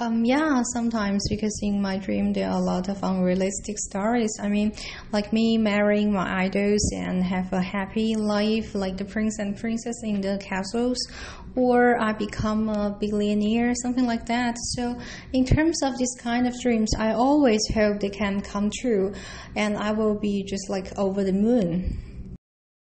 Um, yeah, sometimes because in my dream there are a lot of unrealistic stories. I mean, like me marrying my idols and have a happy life, like the prince and princess in the castles, or I become a billionaire, something like that. So, in terms of this kind of dreams, I always hope they can come true, and I will be just like over the moon.